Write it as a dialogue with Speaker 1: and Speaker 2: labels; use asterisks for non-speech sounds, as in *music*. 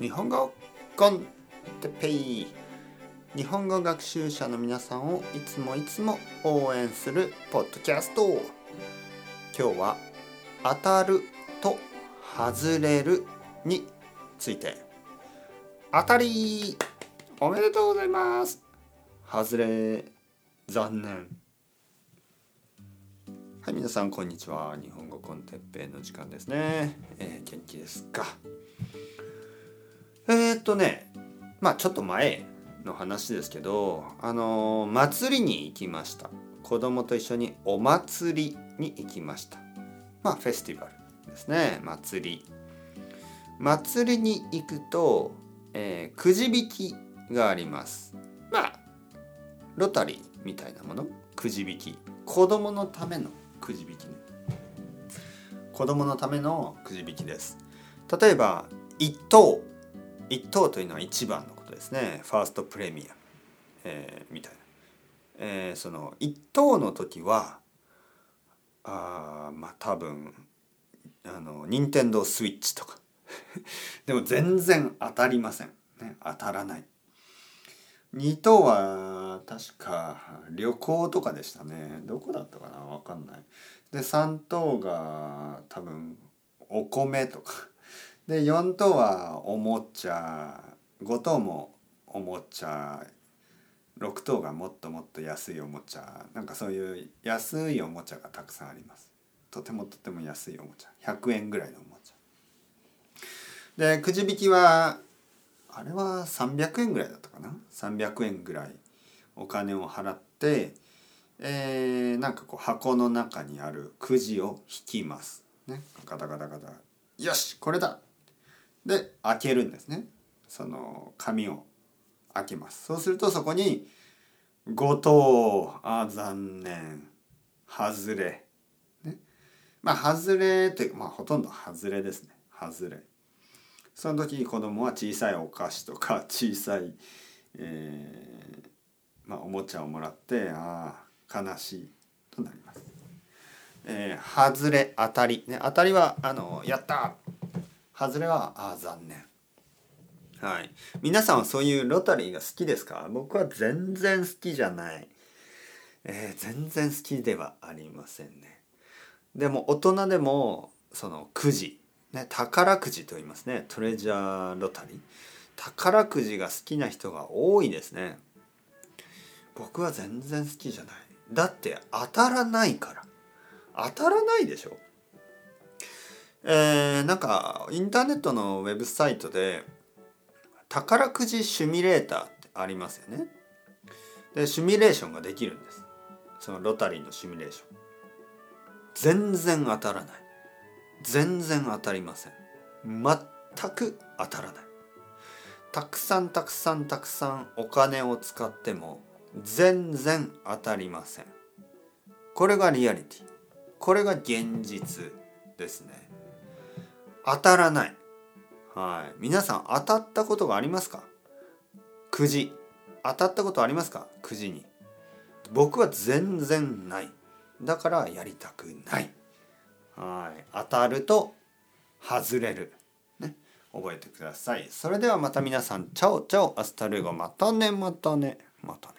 Speaker 1: 日本語コンテペイ。日本語学習者の皆さんをいつもいつも応援するポッドキャスト。今日は当たると外れるについて。当たり。おめでとうございます。外れ残念。はい皆さんこんにちは。日本語コンテッペイの時間ですね、えー、元気ですか？えー、っとねまあちょっと前の話ですけどあのー、祭りに行きました。子供と一緒にお祭りに行きました。まあフェスティバルですね祭り。祭りに行くと、えー、くじ引きがあります。まあロタリーみたいなもの？くじ引き。子供のためのくじ引き子供のためのくじ引きです。例えば1等。1等というのは1番のことですね。ファーストプレミア、えー、みたいな、えー、その1等の時はあまあ多分あの任天堂スイッチとか。*laughs* でも全然当たりません、ね、当たらない。2等は確か旅行とかでしたね。どこだったかな？分かんない。で3等が多分お米とか。で4等はおもちゃ5等もおもちゃ6等がもっともっと安いおもちゃ。なんかそういう安いおもちゃがたくさんあります。とてもとても安いおもちゃ。100円ぐらいのおもちゃ。でくじ引きはあれは300円ぐらいだったかな。300円ぐらいお金を払ってえー、なんかこう箱の中にあるくじを引きます。ね。ガタガタガタ。よしこれだ。で開けるんですね。その紙を開けます。そうするとそこに「5等あ残念外れ」ね。まあ外れってまあほとんど外れですね。外れ。その時に子供は小さいお菓子とか *laughs* 小さい、えーまあ、おもちゃをもらってああ悲しいとなります。えー、外れ当たり、ね、当たりはあのやった外れはあ残念。はい。皆さんはそういうロタリーが好きですか？僕は全然好きじゃない。えー、全然好きではありませんね。でも大人でもそのくじ。ね宝くじと言いますね。トレジャーロタリー。宝くじが好きな人が多いですね。僕は全然好きじゃない。だって当たらないから。当たらないでしょ。えー、なんかインターネットのウェブサイトで宝くじシミュレーターってありますよね。でシミュレーションができるんです。そのロタリーのシミュレーション。全然当たらない。全然当たりません。全く当たらない。たくさんたくさんたくさんお金を使っても全然当たりません。これがリアリティ。これが現実ですね。当たらない。はい。皆さん当たったことがありますか？くじ。当たったことありますか？くじに。僕は全然ない。だからやりたくない。はい。当たると外れる。ね。覚えてください。それではまた皆さん、 ciao ciao、 hasta luego、またね、またね、またね。